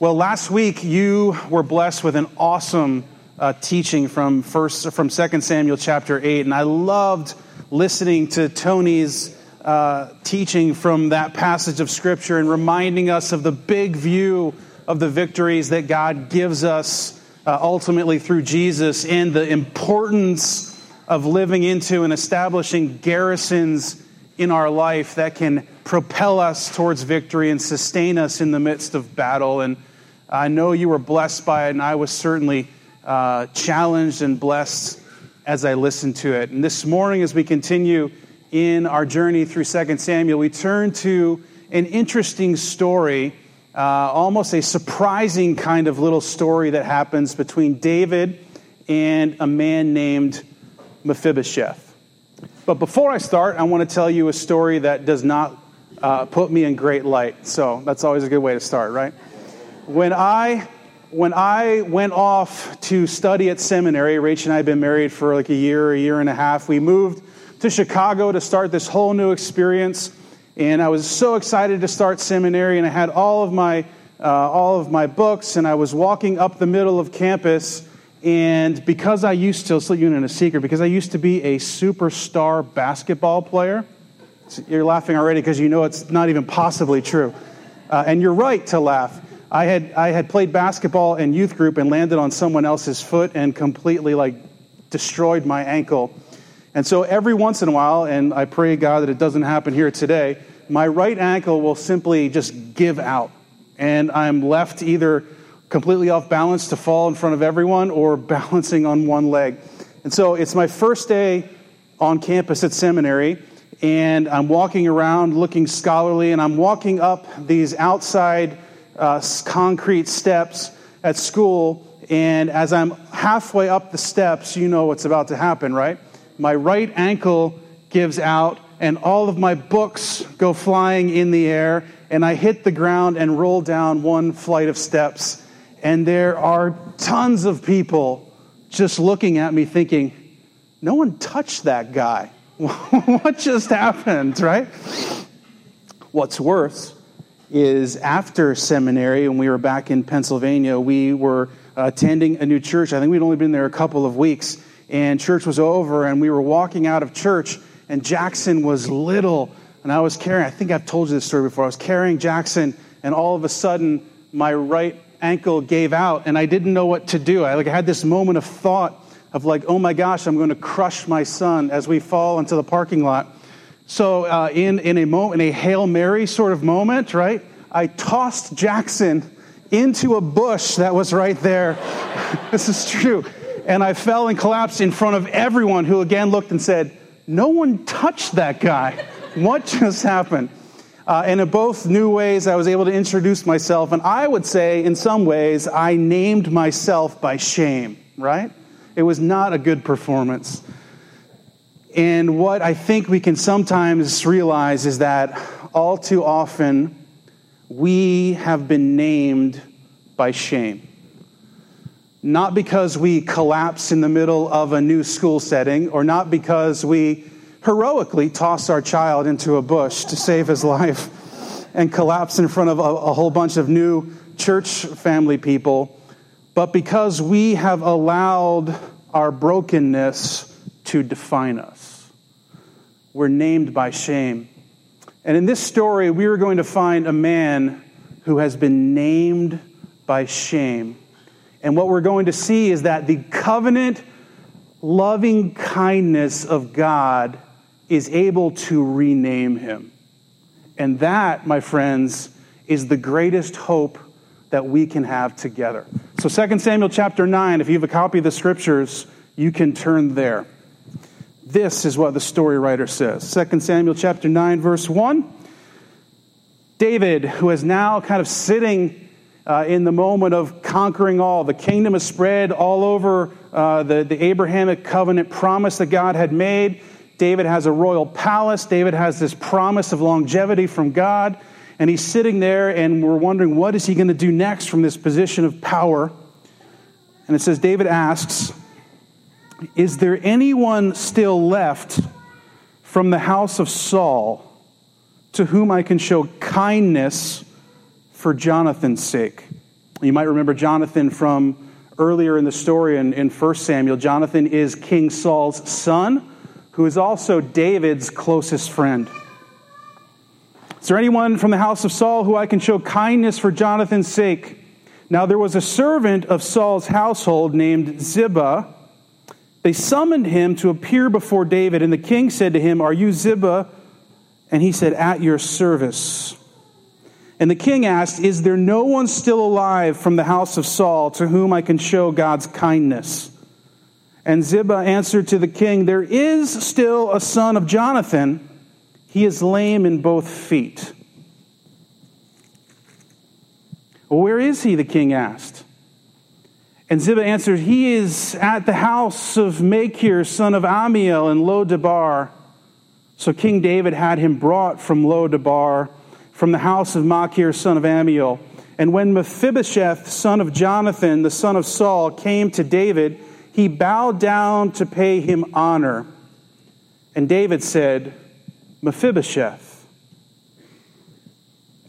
Well, last week you were blessed with an awesome uh, teaching from first from Second Samuel chapter eight, and I loved listening to Tony's uh, teaching from that passage of Scripture and reminding us of the big view of the victories that God gives us uh, ultimately through Jesus and the importance of living into and establishing garrisons in our life that can propel us towards victory and sustain us in the midst of battle. And I know you were blessed by it, and I was certainly uh, challenged and blessed as I listened to it. And this morning, as we continue in our journey through 2 Samuel, we turn to an interesting story, uh, almost a surprising kind of little story that happens between David and a man named Mephibosheth. But before I start, I want to tell you a story that does not uh, put me in great light. So that's always a good way to start, right? When I when I went off to study at seminary, Rach and I had been married for like a year, a year and a half. We moved to Chicago to start this whole new experience, and I was so excited to start seminary. And I had all of my uh, all of my books, and I was walking up the middle of campus. And because I used to, let you in a secret, because I used to be a superstar basketball player. You're laughing already because you know it's not even possibly true. Uh, and you're right to laugh. I had, I had played basketball in youth group and landed on someone else's foot and completely like destroyed my ankle. And so every once in a while, and I pray God that it doesn't happen here today, my right ankle will simply just give out. And I'm left either completely off balance to fall in front of everyone or balancing on one leg. And so it's my first day on campus at seminary, and I'm walking around looking scholarly, and I'm walking up these outside uh, concrete steps at school. And as I'm halfway up the steps, you know what's about to happen, right? My right ankle gives out, and all of my books go flying in the air, and I hit the ground and roll down one flight of steps. And there are tons of people just looking at me thinking, no one touched that guy. what just happened, right? What's worse is after seminary, when we were back in Pennsylvania, we were attending a new church. I think we'd only been there a couple of weeks, and church was over, and we were walking out of church, and Jackson was little, and I was carrying, I think I've told you this story before, I was carrying Jackson, and all of a sudden, my right ankle gave out, and I didn't know what to do. I, like, I had this moment of thought of like, oh my gosh, I'm going to crush my son as we fall into the parking lot. So, uh, in, in, a moment, in a Hail Mary sort of moment, right, I tossed Jackson into a bush that was right there. this is true. And I fell and collapsed in front of everyone who again looked and said, No one touched that guy. What just happened? Uh, and in both new ways, I was able to introduce myself. And I would say, in some ways, I named myself by shame, right? It was not a good performance. And what I think we can sometimes realize is that all too often we have been named by shame. Not because we collapse in the middle of a new school setting, or not because we heroically toss our child into a bush to save his life and collapse in front of a, a whole bunch of new church family people, but because we have allowed our brokenness to define us we're named by shame. And in this story, we are going to find a man who has been named by shame. And what we're going to see is that the covenant loving kindness of God is able to rename him. And that, my friends, is the greatest hope that we can have together. So 2 Samuel chapter 9, if you have a copy of the scriptures, you can turn there. This is what the story writer says. 2 Samuel chapter 9 verse 1. David, who is now kind of sitting uh, in the moment of conquering all, the kingdom is spread all over uh, the, the Abrahamic covenant promise that God had made. David has a royal palace. David has this promise of longevity from God. And he's sitting there, and we're wondering what is he going to do next from this position of power. And it says, David asks, is there anyone still left from the house of Saul to whom I can show kindness for Jonathan's sake? You might remember Jonathan from earlier in the story in, in 1 Samuel. Jonathan is King Saul's son, who is also David's closest friend. Is there anyone from the house of Saul who I can show kindness for Jonathan's sake? Now there was a servant of Saul's household named Ziba. They summoned him to appear before David, and the king said to him, Are you Ziba? And he said, At your service. And the king asked, Is there no one still alive from the house of Saul to whom I can show God's kindness? And Ziba answered to the king, There is still a son of Jonathan. He is lame in both feet. Well, where is he? The king asked. And Ziba answered, He is at the house of Machir, son of Ammiel, in Lo-debar. So King David had him brought from Lo-debar from the house of Machir, son of Ammiel. And when Mephibosheth, son of Jonathan, the son of Saul, came to David, he bowed down to pay him honor. And David said, Mephibosheth,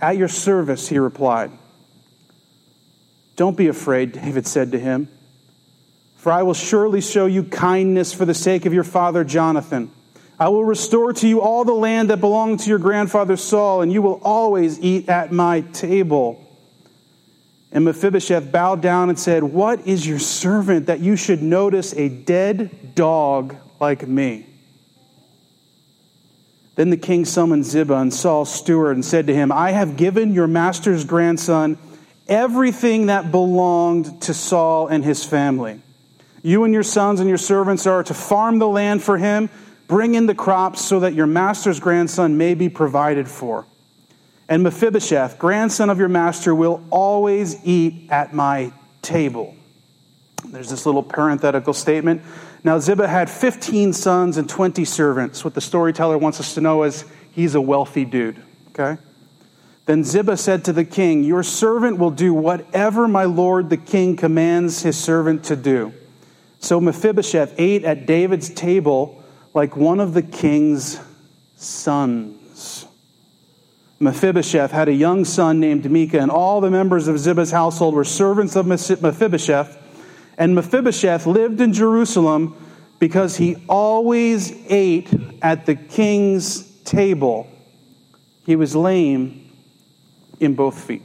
at your service, he replied. Don't be afraid, David said to him, for I will surely show you kindness for the sake of your father Jonathan. I will restore to you all the land that belonged to your grandfather Saul, and you will always eat at my table. And Mephibosheth bowed down and said, What is your servant that you should notice a dead dog like me? Then the king summoned Ziba and Saul's steward and said to him, I have given your master's grandson everything that belonged to Saul and his family. You and your sons and your servants are to farm the land for him Bring in the crops so that your master's grandson may be provided for. And Mephibosheth, grandson of your master, will always eat at my table. There's this little parenthetical statement. Now, Ziba had 15 sons and 20 servants. What the storyteller wants us to know is he's a wealthy dude, okay? Then Ziba said to the king, Your servant will do whatever my lord the king commands his servant to do. So Mephibosheth ate at David's table like one of the king's sons. Mephibosheth had a young son named Micah, and all the members of Ziba's household were servants of Mephibosheth. And Mephibosheth lived in Jerusalem because he always ate at the king's table. He was lame in both feet.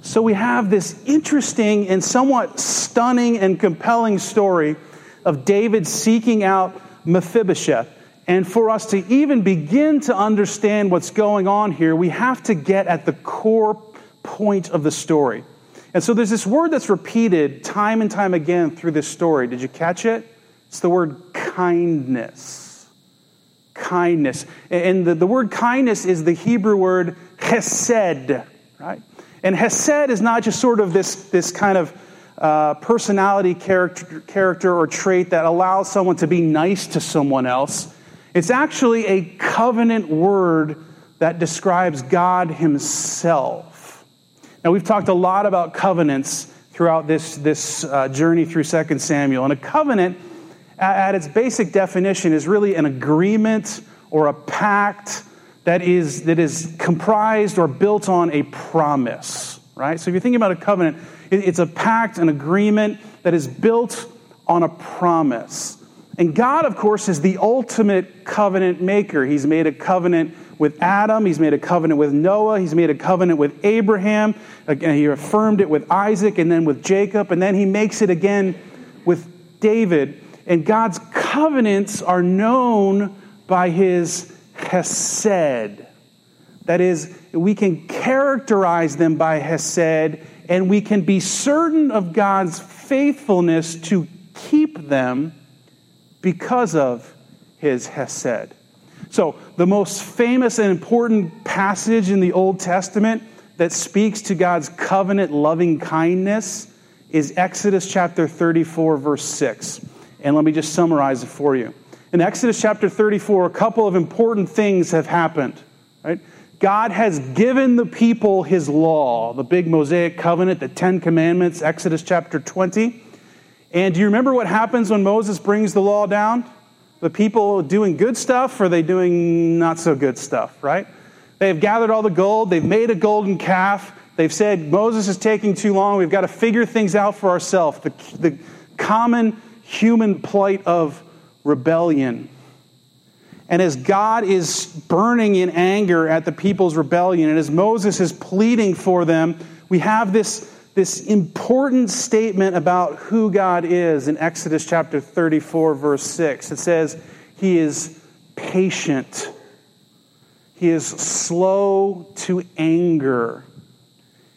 So we have this interesting and somewhat stunning and compelling story of David seeking out Mephibosheth. And for us to even begin to understand what's going on here, we have to get at the core point of the story. And so there's this word that's repeated time and time again through this story. Did you catch it? It's the word kindness. Kindness. And the, the word kindness is the Hebrew word hesed, right? And hesed is not just sort of this, this kind of uh, personality character, character or trait that allows someone to be nice to someone else. It's actually a covenant word that describes God Himself. Now, we've talked a lot about covenants throughout this, this uh, journey through 2 Samuel. And a covenant, at, its basic definition, is really an agreement or a pact that is, that is comprised or built on a promise, right? So if you're thinking about a covenant, it's a pact, an agreement that is built on a promise. And God, of course, is the ultimate covenant maker. He's made a covenant with Adam, He's made a covenant with Noah, He's made a covenant with Abraham, again, He affirmed it with Isaac and then with Jacob, and then He makes it again with David. And God's covenants are known by His Hesed. That is, we can characterize them by Hesed and we can be certain of God's faithfulness to keep them because of his Hesed. So, the most famous and important passage in the Old Testament that speaks to God's covenant loving kindness is Exodus chapter 34, verse 6. And let me just summarize it for you. In Exodus chapter 34, a couple of important things have happened. Right? God has given the people his law, the big Mosaic covenant, the Ten Commandments, Exodus chapter 20. And do you remember what happens when Moses brings the law down? The people doing good stuff or are they doing not so good stuff, right? They have gathered all the gold, they've made a golden calf, They've said Moses is taking too long. We've got to figure things out for ourselves. The, the common human plight of rebellion. And as God is burning in anger at the people's rebellion, and as Moses is pleading for them, we have this, this important statement about who God is in Exodus chapter 34, verse 6. It says, He is patient, He is slow to anger,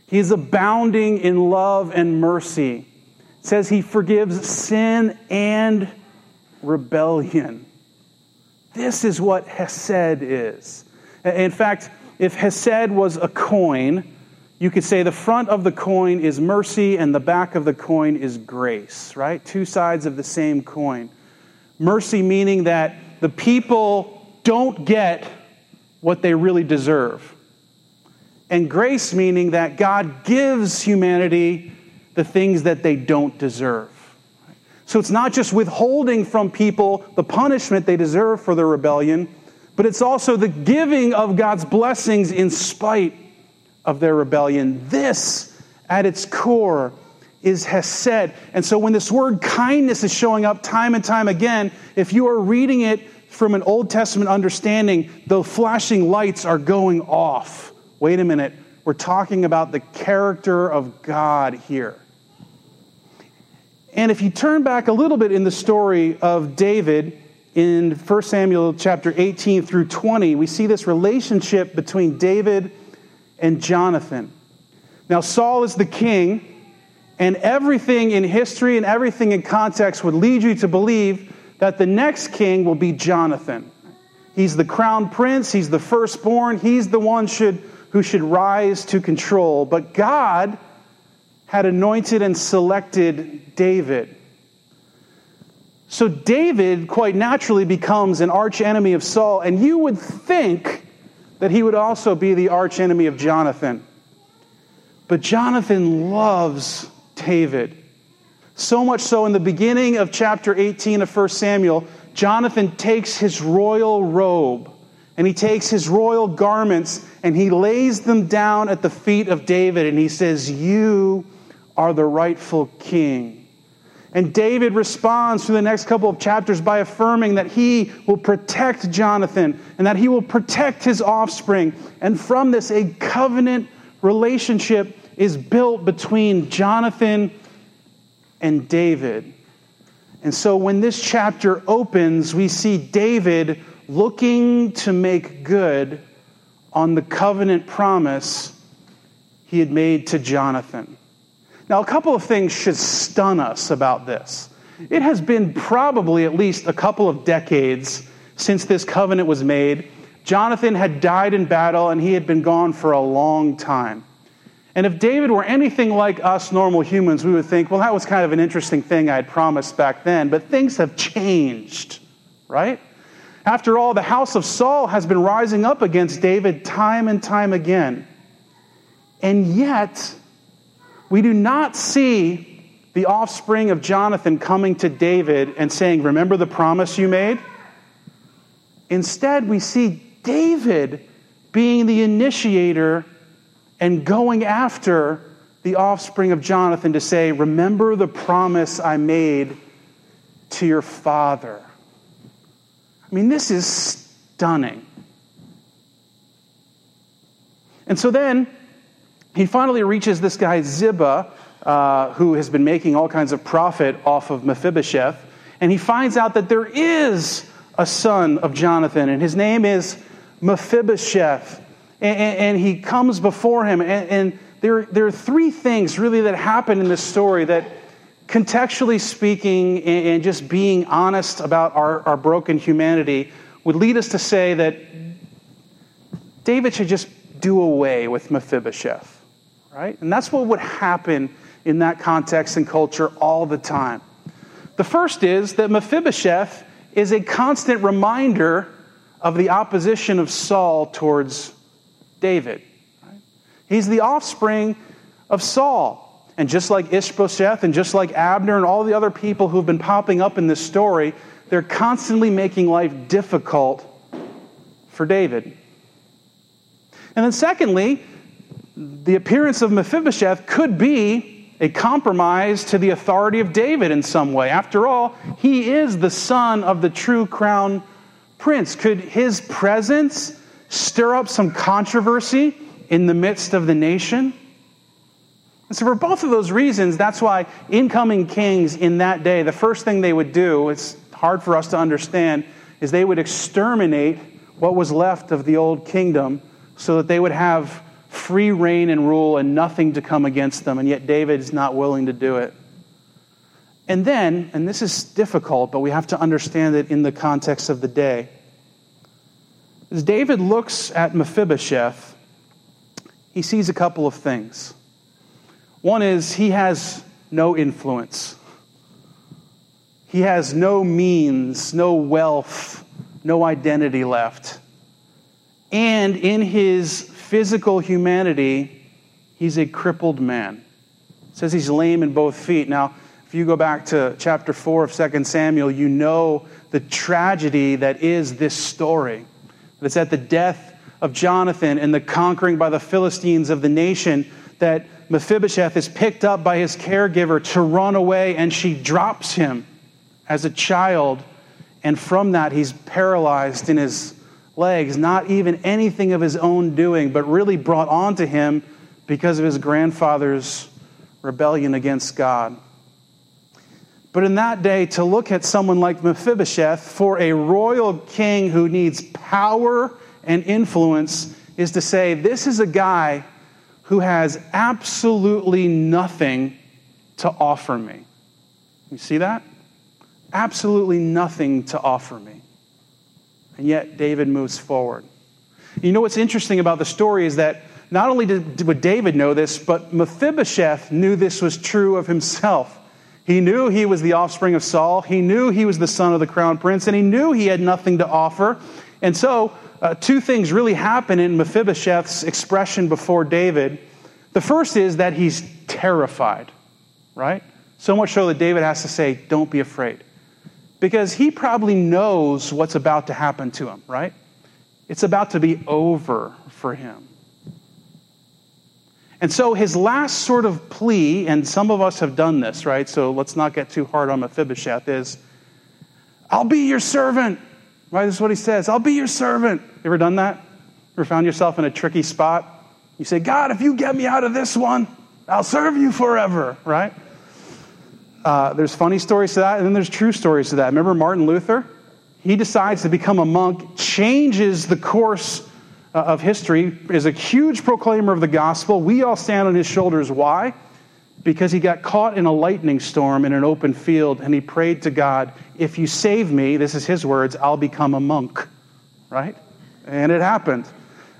He is abounding in love and mercy. It says He forgives sin and rebellion. This is what Hesed is. In fact, if Hesed was a coin, you could say the front of the coin is mercy and the back of the coin is grace, right? Two sides of the same coin. Mercy meaning that the people don't get what they really deserve. And grace meaning that God gives humanity the things that they don't deserve. So it's not just withholding from people the punishment they deserve for their rebellion, but it's also the giving of God's blessings in spite of their rebellion. This, at its core, is Hesed. And so when this word kindness is showing up time and time again, if you are reading it from an Old Testament understanding, the flashing lights are going off. Wait a minute. We're talking about the character of God here. And if you turn back a little bit in the story of David in 1 Samuel chapter 18 through 20, we see this relationship between David and Jonathan. Now, Saul is the king, and everything in history and everything in context would lead you to believe that the next king will be Jonathan. He's the crown prince, he's the firstborn, he's the one should, who should rise to control. But God had anointed and selected David. So David quite naturally becomes an archenemy of Saul, and you would think that he would also be the archenemy of Jonathan. But Jonathan loves David. So much so, in the beginning of chapter 18 of 1 Samuel, Jonathan takes his royal robe and he takes his royal garments and he lays them down at the feet of David and he says, You are the rightful king. And David responds through the next couple of chapters by affirming that he will protect Jonathan and that he will protect his offspring. And from this, a covenant relationship is built between Jonathan and David. And so when this chapter opens, we see David looking to make good on the covenant promise he had made to Jonathan. Now, a couple of things should stun us about this. It has been probably at least a couple of decades since this covenant was made. Jonathan had died in battle and he had been gone for a long time. And if David were anything like us normal humans, we would think, well, that was kind of an interesting thing I had promised back then, but things have changed, right? After all, the house of Saul has been rising up against David time and time again. And yet, we do not see the offspring of Jonathan coming to David and saying, Remember the promise you made? Instead, we see David being the initiator and going after the offspring of Jonathan to say, Remember the promise I made to your father. I mean, this is stunning. And so then he finally reaches this guy, Ziba, uh, who has been making all kinds of profit off of Mephibosheth, and he finds out that there is a son of Jonathan, and his name is Mephibosheth. And, and, and he comes before him, and, and there, there are three things really that happen in this story that, contextually speaking, and, just being honest about our, our broken humanity, would lead us to say that David should just do away with Mephibosheth right? And that's what would happen in that context and culture all the time. The first is that Mephibosheth is a constant reminder of the opposition of Saul towards David. Right? He's the offspring of Saul. And just like Ishbosheth and just like Abner and all the other people who've been popping up in this story, they're constantly making life difficult for David. And then, secondly, the appearance of Mephibosheth could be a compromise to the authority of David in some way. After all, he is the son of the true crown prince. Could his presence stir up some controversy in the midst of the nation? And so, for both of those reasons, that's why incoming kings in that day, the first thing they would do, it's hard for us to understand, is they would exterminate what was left of the old kingdom so that they would have free reign and rule and nothing to come against them. And yet, David is not willing to do it. And then, and this is difficult, but we have to understand it in the context of the day. As David looks at Mephibosheth, he sees a couple of things. One is he has no influence, he has no means, no wealth, no identity left. And in his physical humanity, he's a crippled man. It says he's lame in both feet. Now, if you go back to chapter 4 of 2 Samuel, you know the tragedy that is this story. It's at the death of Jonathan and the conquering by the Philistines of the nation that Mephibosheth is picked up by his caregiver to run away, and she drops him as a child. And from that, he's paralyzed in his legs, not even anything of his own doing, but really brought onto him because of his grandfather's rebellion against God. But in that day, to look at someone like Mephibosheth for a royal king who needs power and influence is to say, this is a guy who has absolutely nothing to offer me. You see that? Absolutely nothing to offer me. And yet, David moves forward. You know what's interesting about the story is that not only did, would David know this, but Mephibosheth knew this was true of himself. He knew he was the offspring of Saul. He knew he was the son of the crown prince, and he knew he had nothing to offer. And so, uh, two things really happen in Mephibosheth's expression before David. The first is that he's terrified, right? So much so that David has to say, Don't be afraid. Because he probably knows what's about to happen to him, right? It's about to be over for him. And so his last sort of plea, and some of us have done this, right? So let's not get too hard on Mephibosheth, is I'll be your servant. Right? This is what he says. I'll be your servant. You ever done that? Ever found yourself in a tricky spot? You say, God, if you get me out of this one, I'll serve you forever, right? Uh, there's funny stories to that, and then there's true stories to that. Remember Martin Luther? He decides to become a monk, changes the course uh, of history, is a huge proclaimer of the gospel. We all stand on his shoulders. Why? Because he got caught in a lightning storm in an open field, and he prayed to God, If you save me, this is his words, I'll become a monk, right? And it happened,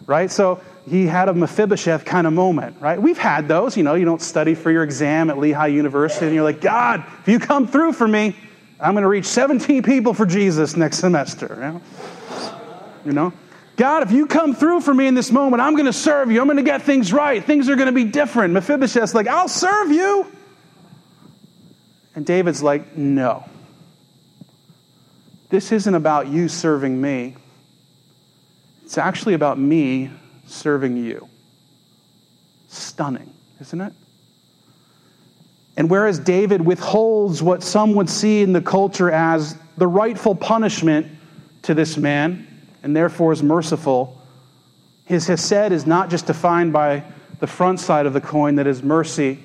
right? So he had a Mephibosheth kind of moment, right? We've had those. You know, you don't study for your exam at Lehigh University, and you're like, God, if you come through for me, I'm going to reach 17 people for Jesus next semester. You know? you know? God, if you come through for me in this moment, I'm going to serve you. I'm going to get things right. Things are going to be different. Mephibosheth's like, I'll serve you. And David's like, no. This isn't about you serving me. It's actually about me serving you. Stunning, isn't it? And whereas David withholds what some would see in the culture as the rightful punishment to this man, and therefore is merciful, his hesed is not just defined by the front side of the coin, that is mercy.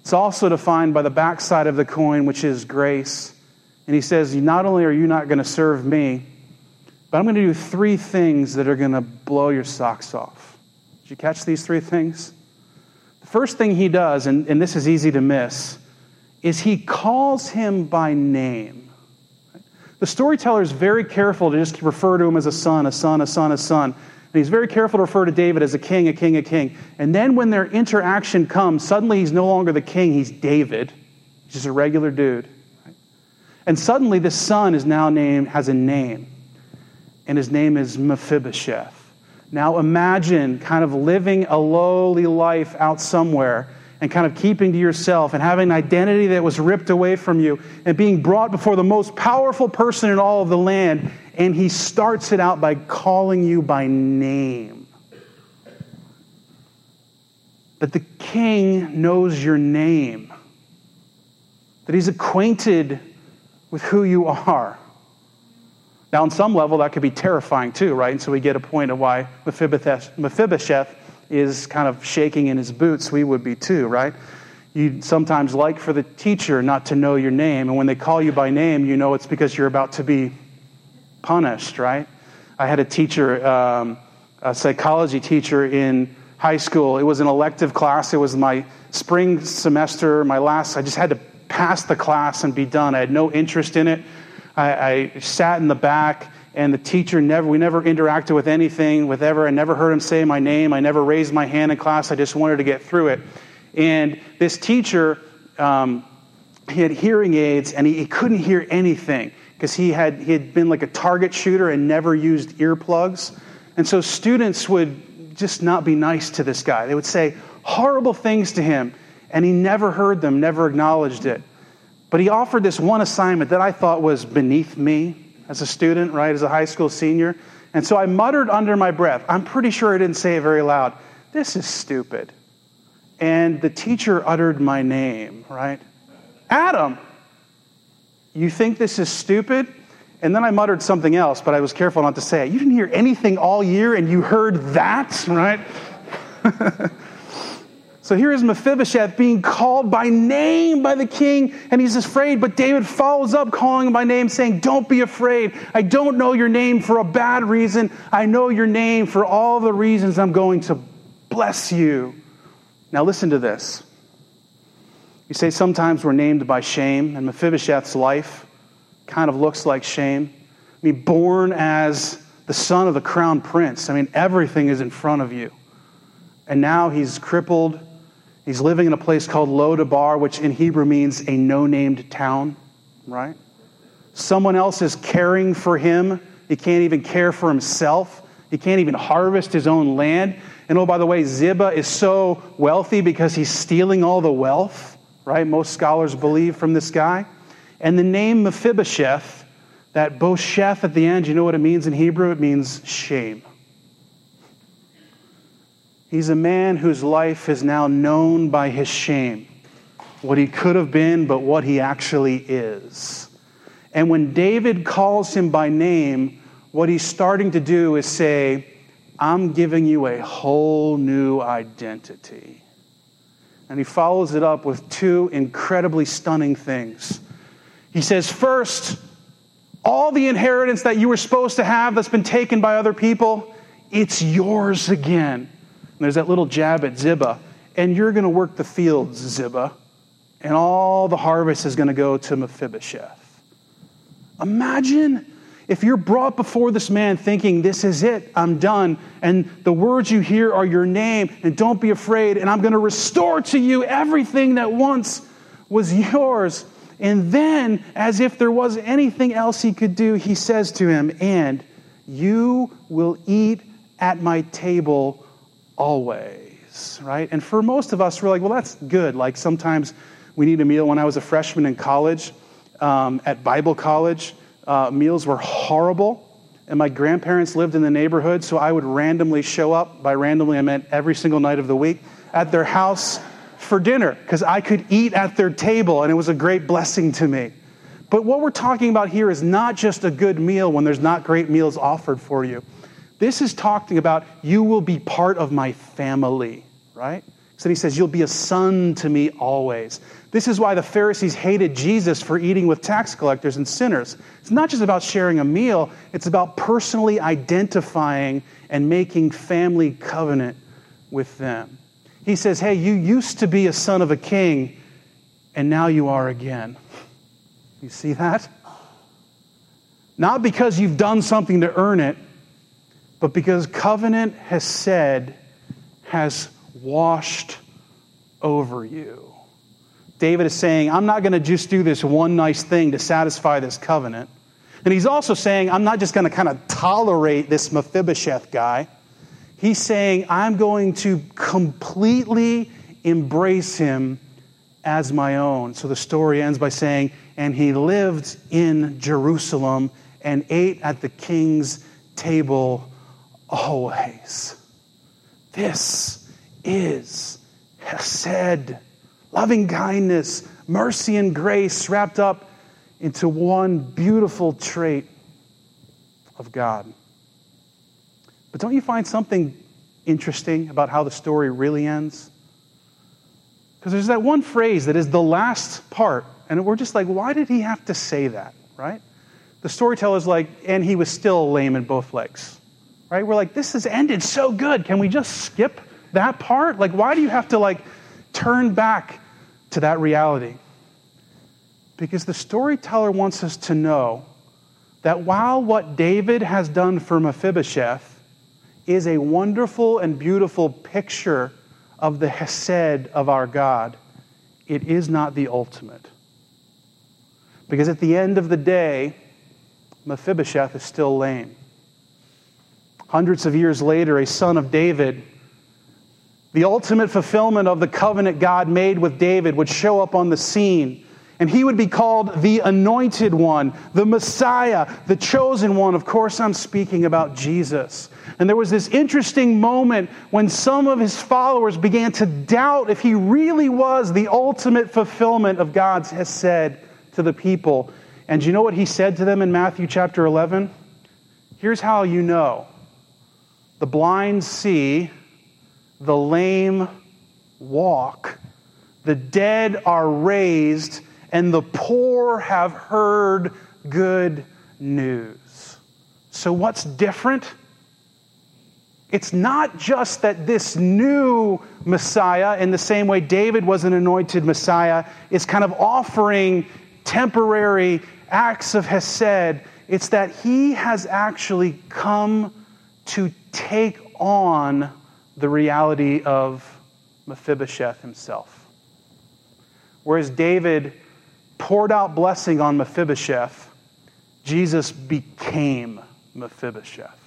It's also defined by the back side of the coin, which is grace. And he says, Not only are you not going to serve me, but I'm going to do three things that are going to blow your socks off. Did you catch these three things? The first thing he does, and, and this is easy to miss, is he calls him by name. The storyteller is very careful to just refer to him as a son, a son, a son, a son. And he's very careful to refer to David as a king, a king, a king. And then when their interaction comes, suddenly he's no longer the king, he's David. He's just a regular dude. And suddenly this son is now named, has a name and his name is Mephibosheth. Now imagine kind of living a lowly life out somewhere and kind of keeping to yourself and having an identity that was ripped away from you and being brought before the most powerful person in all of the land. And he starts it out by calling you by name. that the king knows your name, that he's acquainted with who you are. Now, on some level, that could be terrifying too, right? And so we get a point of why Mephibosheth, Mephibosheth is kind of shaking in his boots. We would be too, right? You'd sometimes like for the teacher not to know your name. And when they call you by name, you know it's because you're about to be punished, right? I had a teacher, um, a psychology teacher in high school. It was an elective class. It was my spring semester, my last. I just had to pass the class and be done. I had no interest in it. I, I sat in the back, and the teacher never, we never interacted with anything, with ever. I never heard him say my name. I never raised my hand in class. I just wanted to get through it. And this teacher, um, he had hearing aids, and he, he couldn't hear anything because he had, he had been like a target shooter and never used earplugs. And so students would just not be nice to this guy. They would say horrible things to him, and he never heard them, never acknowledged it. But he offered this one assignment that I thought was beneath me as a student, right, as a high school senior. And so I muttered under my breath. I'm pretty sure I didn't say it very loud. This is stupid. And the teacher uttered my name, right? Adam, you think this is stupid? And then I muttered something else, but I was careful not to say it. You didn't hear anything all year and you heard that, right? So here is Mephibosheth being called by name by the king, and he's afraid. But David follows up calling him by name, saying, Don't be afraid. I don't know your name for a bad reason. I know your name for all the reasons I'm going to bless you. Now, listen to this. You say sometimes we're named by shame, and Mephibosheth's life kind of looks like shame. I mean, born as the son of the crown prince, I mean, everything is in front of you. And now he's crippled He's living in a place called Lodabar, which in Hebrew means a no named town, right? Someone else is caring for him. He can't even care for himself. He can't even harvest his own land. And oh, by the way, Ziba is so wealthy because he's stealing all the wealth, right? Most scholars believe from this guy. And the name Mephibosheth, that Bosheth at the end, you know what it means in Hebrew? It means shame. He's a man whose life is now known by his shame. What he could have been, but what he actually is. And when David calls him by name, what he's starting to do is say, I'm giving you a whole new identity. And he follows it up with two incredibly stunning things. He says, First, all the inheritance that you were supposed to have that's been taken by other people, it's yours again there's that little jab at Ziba. And you're going to work the fields, Ziba. And all the harvest is going to go to Mephibosheth. Imagine if you're brought before this man thinking, This is it, I'm done, and the words you hear are your name, and don't be afraid, and I'm going to restore to you everything that once was yours. And then, as if there was anything else he could do, he says to him, And you will eat at my table always, right? And for most of us, we're like, well, that's good. Like sometimes we need a meal. When I was a freshman in college, um, at Bible college, uh, meals were horrible. And my grandparents lived in the neighborhood, so I would randomly show up. By randomly, I meant every single night of the week at their house for dinner because I could eat at their table, and it was a great blessing to me. But what we're talking about here is not just a good meal when there's not great meals offered for you. This is talking about you will be part of my family, right? So he says, You'll be a son to me always. This is why the Pharisees hated Jesus for eating with tax collectors and sinners. It's not just about sharing a meal, it's about personally identifying and making family covenant with them. He says, Hey, you used to be a son of a king, and now you are again. You see that? Not because you've done something to earn it, but because covenant hesed, has washed over you. David is saying, I'm not going to just do this one nice thing to satisfy this covenant. And he's also saying, I'm not just going to kind of tolerate this Mephibosheth guy. He's saying, I'm going to completely embrace him as my own. So the story ends by saying, And he lived in Jerusalem and ate at the king's table always. This is hesed, loving kindness, mercy, and grace wrapped up into one beautiful trait of God. But don't you find something interesting about how the story really ends? Because there's that one phrase that is the last part, and we're just like, why did he have to say that, right? The storyteller's like, and he was still lame in both legs, right? We're like, this has ended so good. Can we just skip that part? Like, why do you have to, like, turn back to that reality? Because the storyteller wants us to know that while what David has done for Mephibosheth is a wonderful and beautiful picture of the Hesed of our God, it is not the ultimate. Because at the end of the day, Mephibosheth is still lame. Hundreds of years later, a son of David, the ultimate fulfillment of the covenant God made with David, would show up on the scene and he would be called the anointed one, the Messiah, the chosen one. Of course, I'm speaking about Jesus. And there was this interesting moment when some of his followers began to doubt if he really was the ultimate fulfillment of God's hesed to the people. And do you know what he said to them in Matthew chapter 11? Here's how you know the blind see, the lame walk, the dead are raised and the poor have heard good news. So, what's different? It's not just that this new Messiah, in the same way David was an anointed Messiah, is kind of offering temporary acts of Hesed. It's that he has actually come to take on the reality of Mephibosheth himself. Whereas David poured out blessing on Mephibosheth, Jesus became Mephibosheth.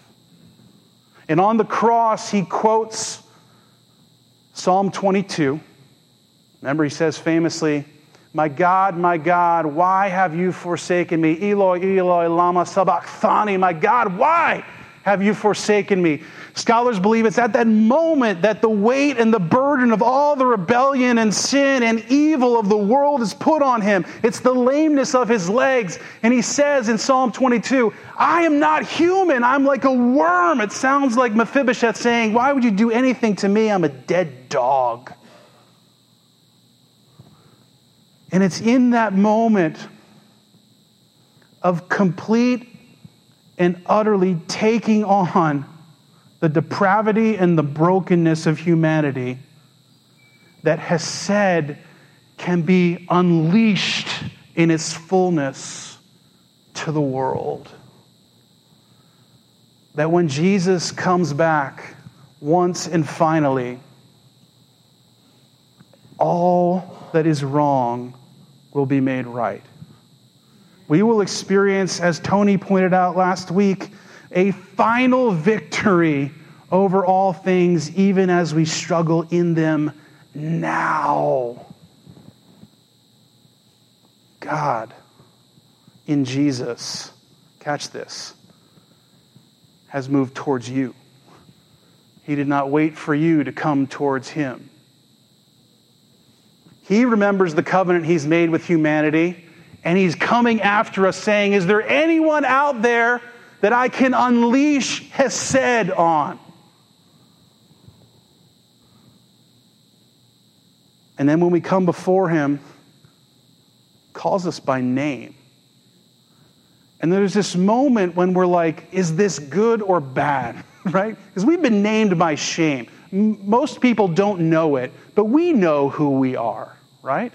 And on the cross, he quotes Psalm 22. Remember, he says famously, My God, my God, why have you forsaken me? Eloi, Eloi, Lama Sabachthani. My God, why have you forsaken me? Scholars believe it's at that moment that the weight and the burden of all the rebellion and sin and evil of the world is put on him. It's the lameness of his legs. And he says in Psalm 22, I am not human. I'm like a worm. It sounds like Mephibosheth saying, Why would you do anything to me? I'm a dead dog. And it's in that moment of complete and utterly taking on the depravity and the brokenness of humanity that Hesed can be unleashed in its fullness to the world. That when Jesus comes back once and finally, all that is wrong will be made right. We will experience, as Tony pointed out last week, a final victory over all things, even as we struggle in them now. God in Jesus, catch this, has moved towards you. He did not wait for you to come towards him. He remembers the covenant he's made with humanity, and he's coming after us saying, Is there anyone out there that I can unleash Hesed on. And then when we come before him, calls us by name. And there's this moment when we're like, is this good or bad? right? Because we've been named by shame. Most people don't know it, but we know who we are, right?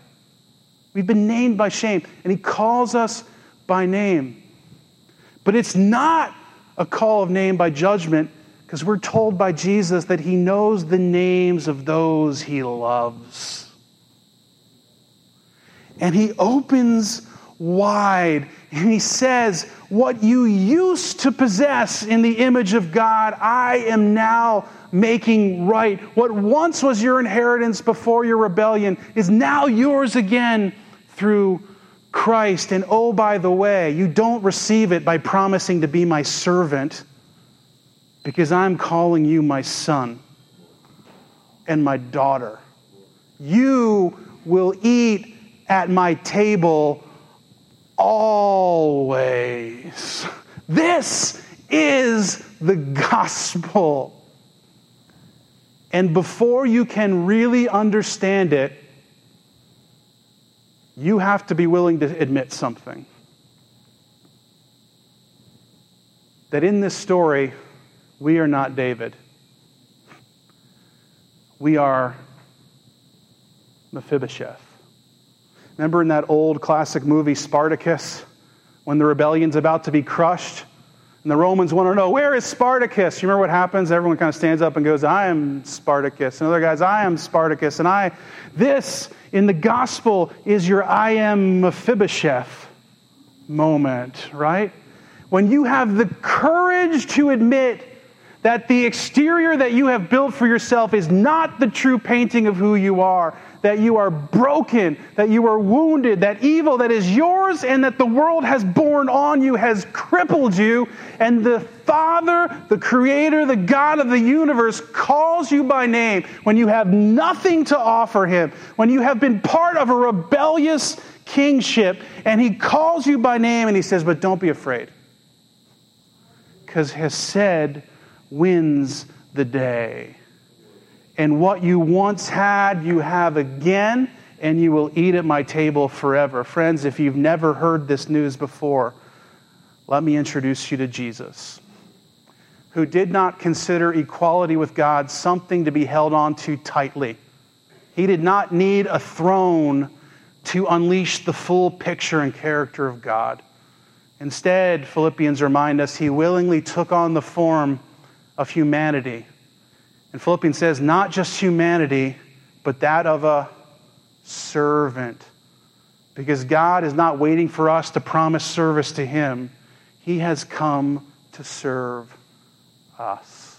We've been named by shame, and he calls us by name. But it's not a call of name by judgment because we're told by Jesus that he knows the names of those he loves. And he opens wide and he says, What you used to possess in the image of God, I am now making right. What once was your inheritance before your rebellion is now yours again through Christ. And oh, by the way, you don't receive it by promising to be my servant because I'm calling you my son and my daughter You will eat at my table always. This is the gospel. And before you can really understand it, you have to be willing to admit something. That in this story, we are not David. We are Mephibosheth. Remember in that old classic movie, Spartacus, when the rebellion's about to be crushed? And the Romans want to know, where is Spartacus? You remember what happens? Everyone kind of stands up and goes, I am Spartacus. And other guys, I am Spartacus. And I, this in the gospel is your I am Mephibosheth moment, right? When you have the courage to admit that the exterior that you have built for yourself is not the true painting of who you are, that you are broken, that you are wounded, that evil that is yours and that the world has borne on you has crippled you, and the Father, the Creator, the God of the universe calls you by name when you have nothing to offer Him, when you have been part of a rebellious kingship, and He calls you by name and He says, But don't be afraid. Because Hesed wins the day and what you once had, you have again, and you will eat at my table forever. Friends, if you've never heard this news before, let me introduce you to Jesus, who did not consider equality with God something to be held on to tightly. He did not need a throne to unleash the full picture and character of God. Instead, Philippians remind us, he willingly took on the form of humanity and Philippians says, not just humanity, but that of a servant. Because God is not waiting for us to promise service to Him, He has come to serve us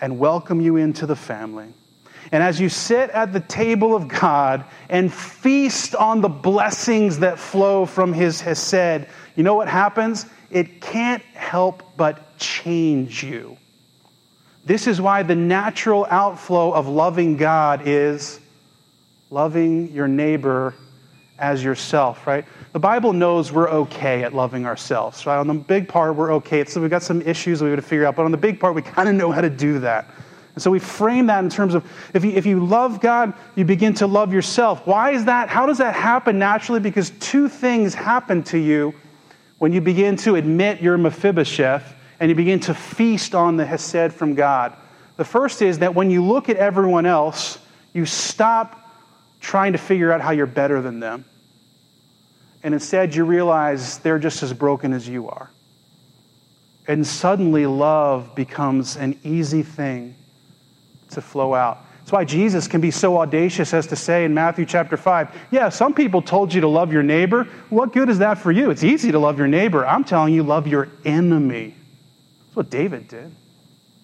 and welcome you into the family. And as you sit at the table of God and feast on the blessings that flow from His Hesed, you know what happens? It can't help but change you. This is why the natural outflow of loving God is loving your neighbor as yourself, right? The Bible knows we're okay at loving ourselves, right? On the big part, we're okay. So we've got some issues we have to figure out, but on the big part, we kind of know how to do that. And so we frame that in terms of if you, if you love God, you begin to love yourself. Why is that? How does that happen naturally? Because two things happen to you when you begin to admit you're Mephibosheth and you begin to feast on the Hesed from God. The first is that when you look at everyone else, you stop trying to figure out how you're better than them. And instead, you realize they're just as broken as you are. And suddenly, love becomes an easy thing to flow out. That's why Jesus can be so audacious as to say in Matthew chapter 5, yeah, some people told you to love your neighbor. What good is that for you? It's easy to love your neighbor. I'm telling you, love your enemy. That's what David did.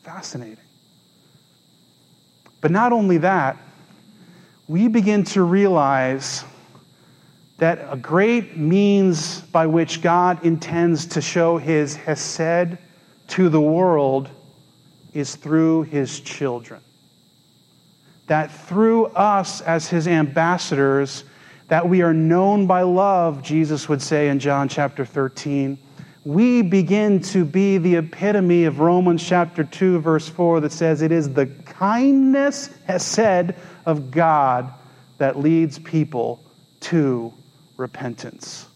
Fascinating. But not only that, we begin to realize that a great means by which God intends to show his Hesed to the world is through his children. That through us as his ambassadors, that we are known by love, Jesus would say in John chapter 13 we begin to be the epitome of Romans chapter 2, verse 4, that says, It is the kindness, Hesed, of God that leads people to repentance.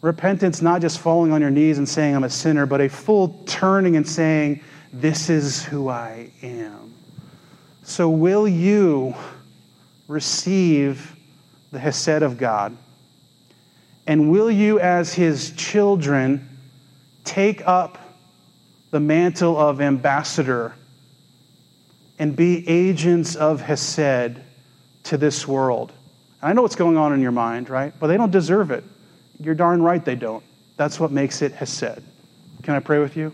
Repentance, not just falling on your knees and saying, I'm a sinner, but a full turning and saying, This is who I am. So, will you receive the Hesed of God? And will you, as his children, take up the mantle of ambassador and be agents of Hesed to this world. And I know what's going on in your mind, right? But they don't deserve it. You're darn right they don't. That's what makes it Hesed. Can I pray with you?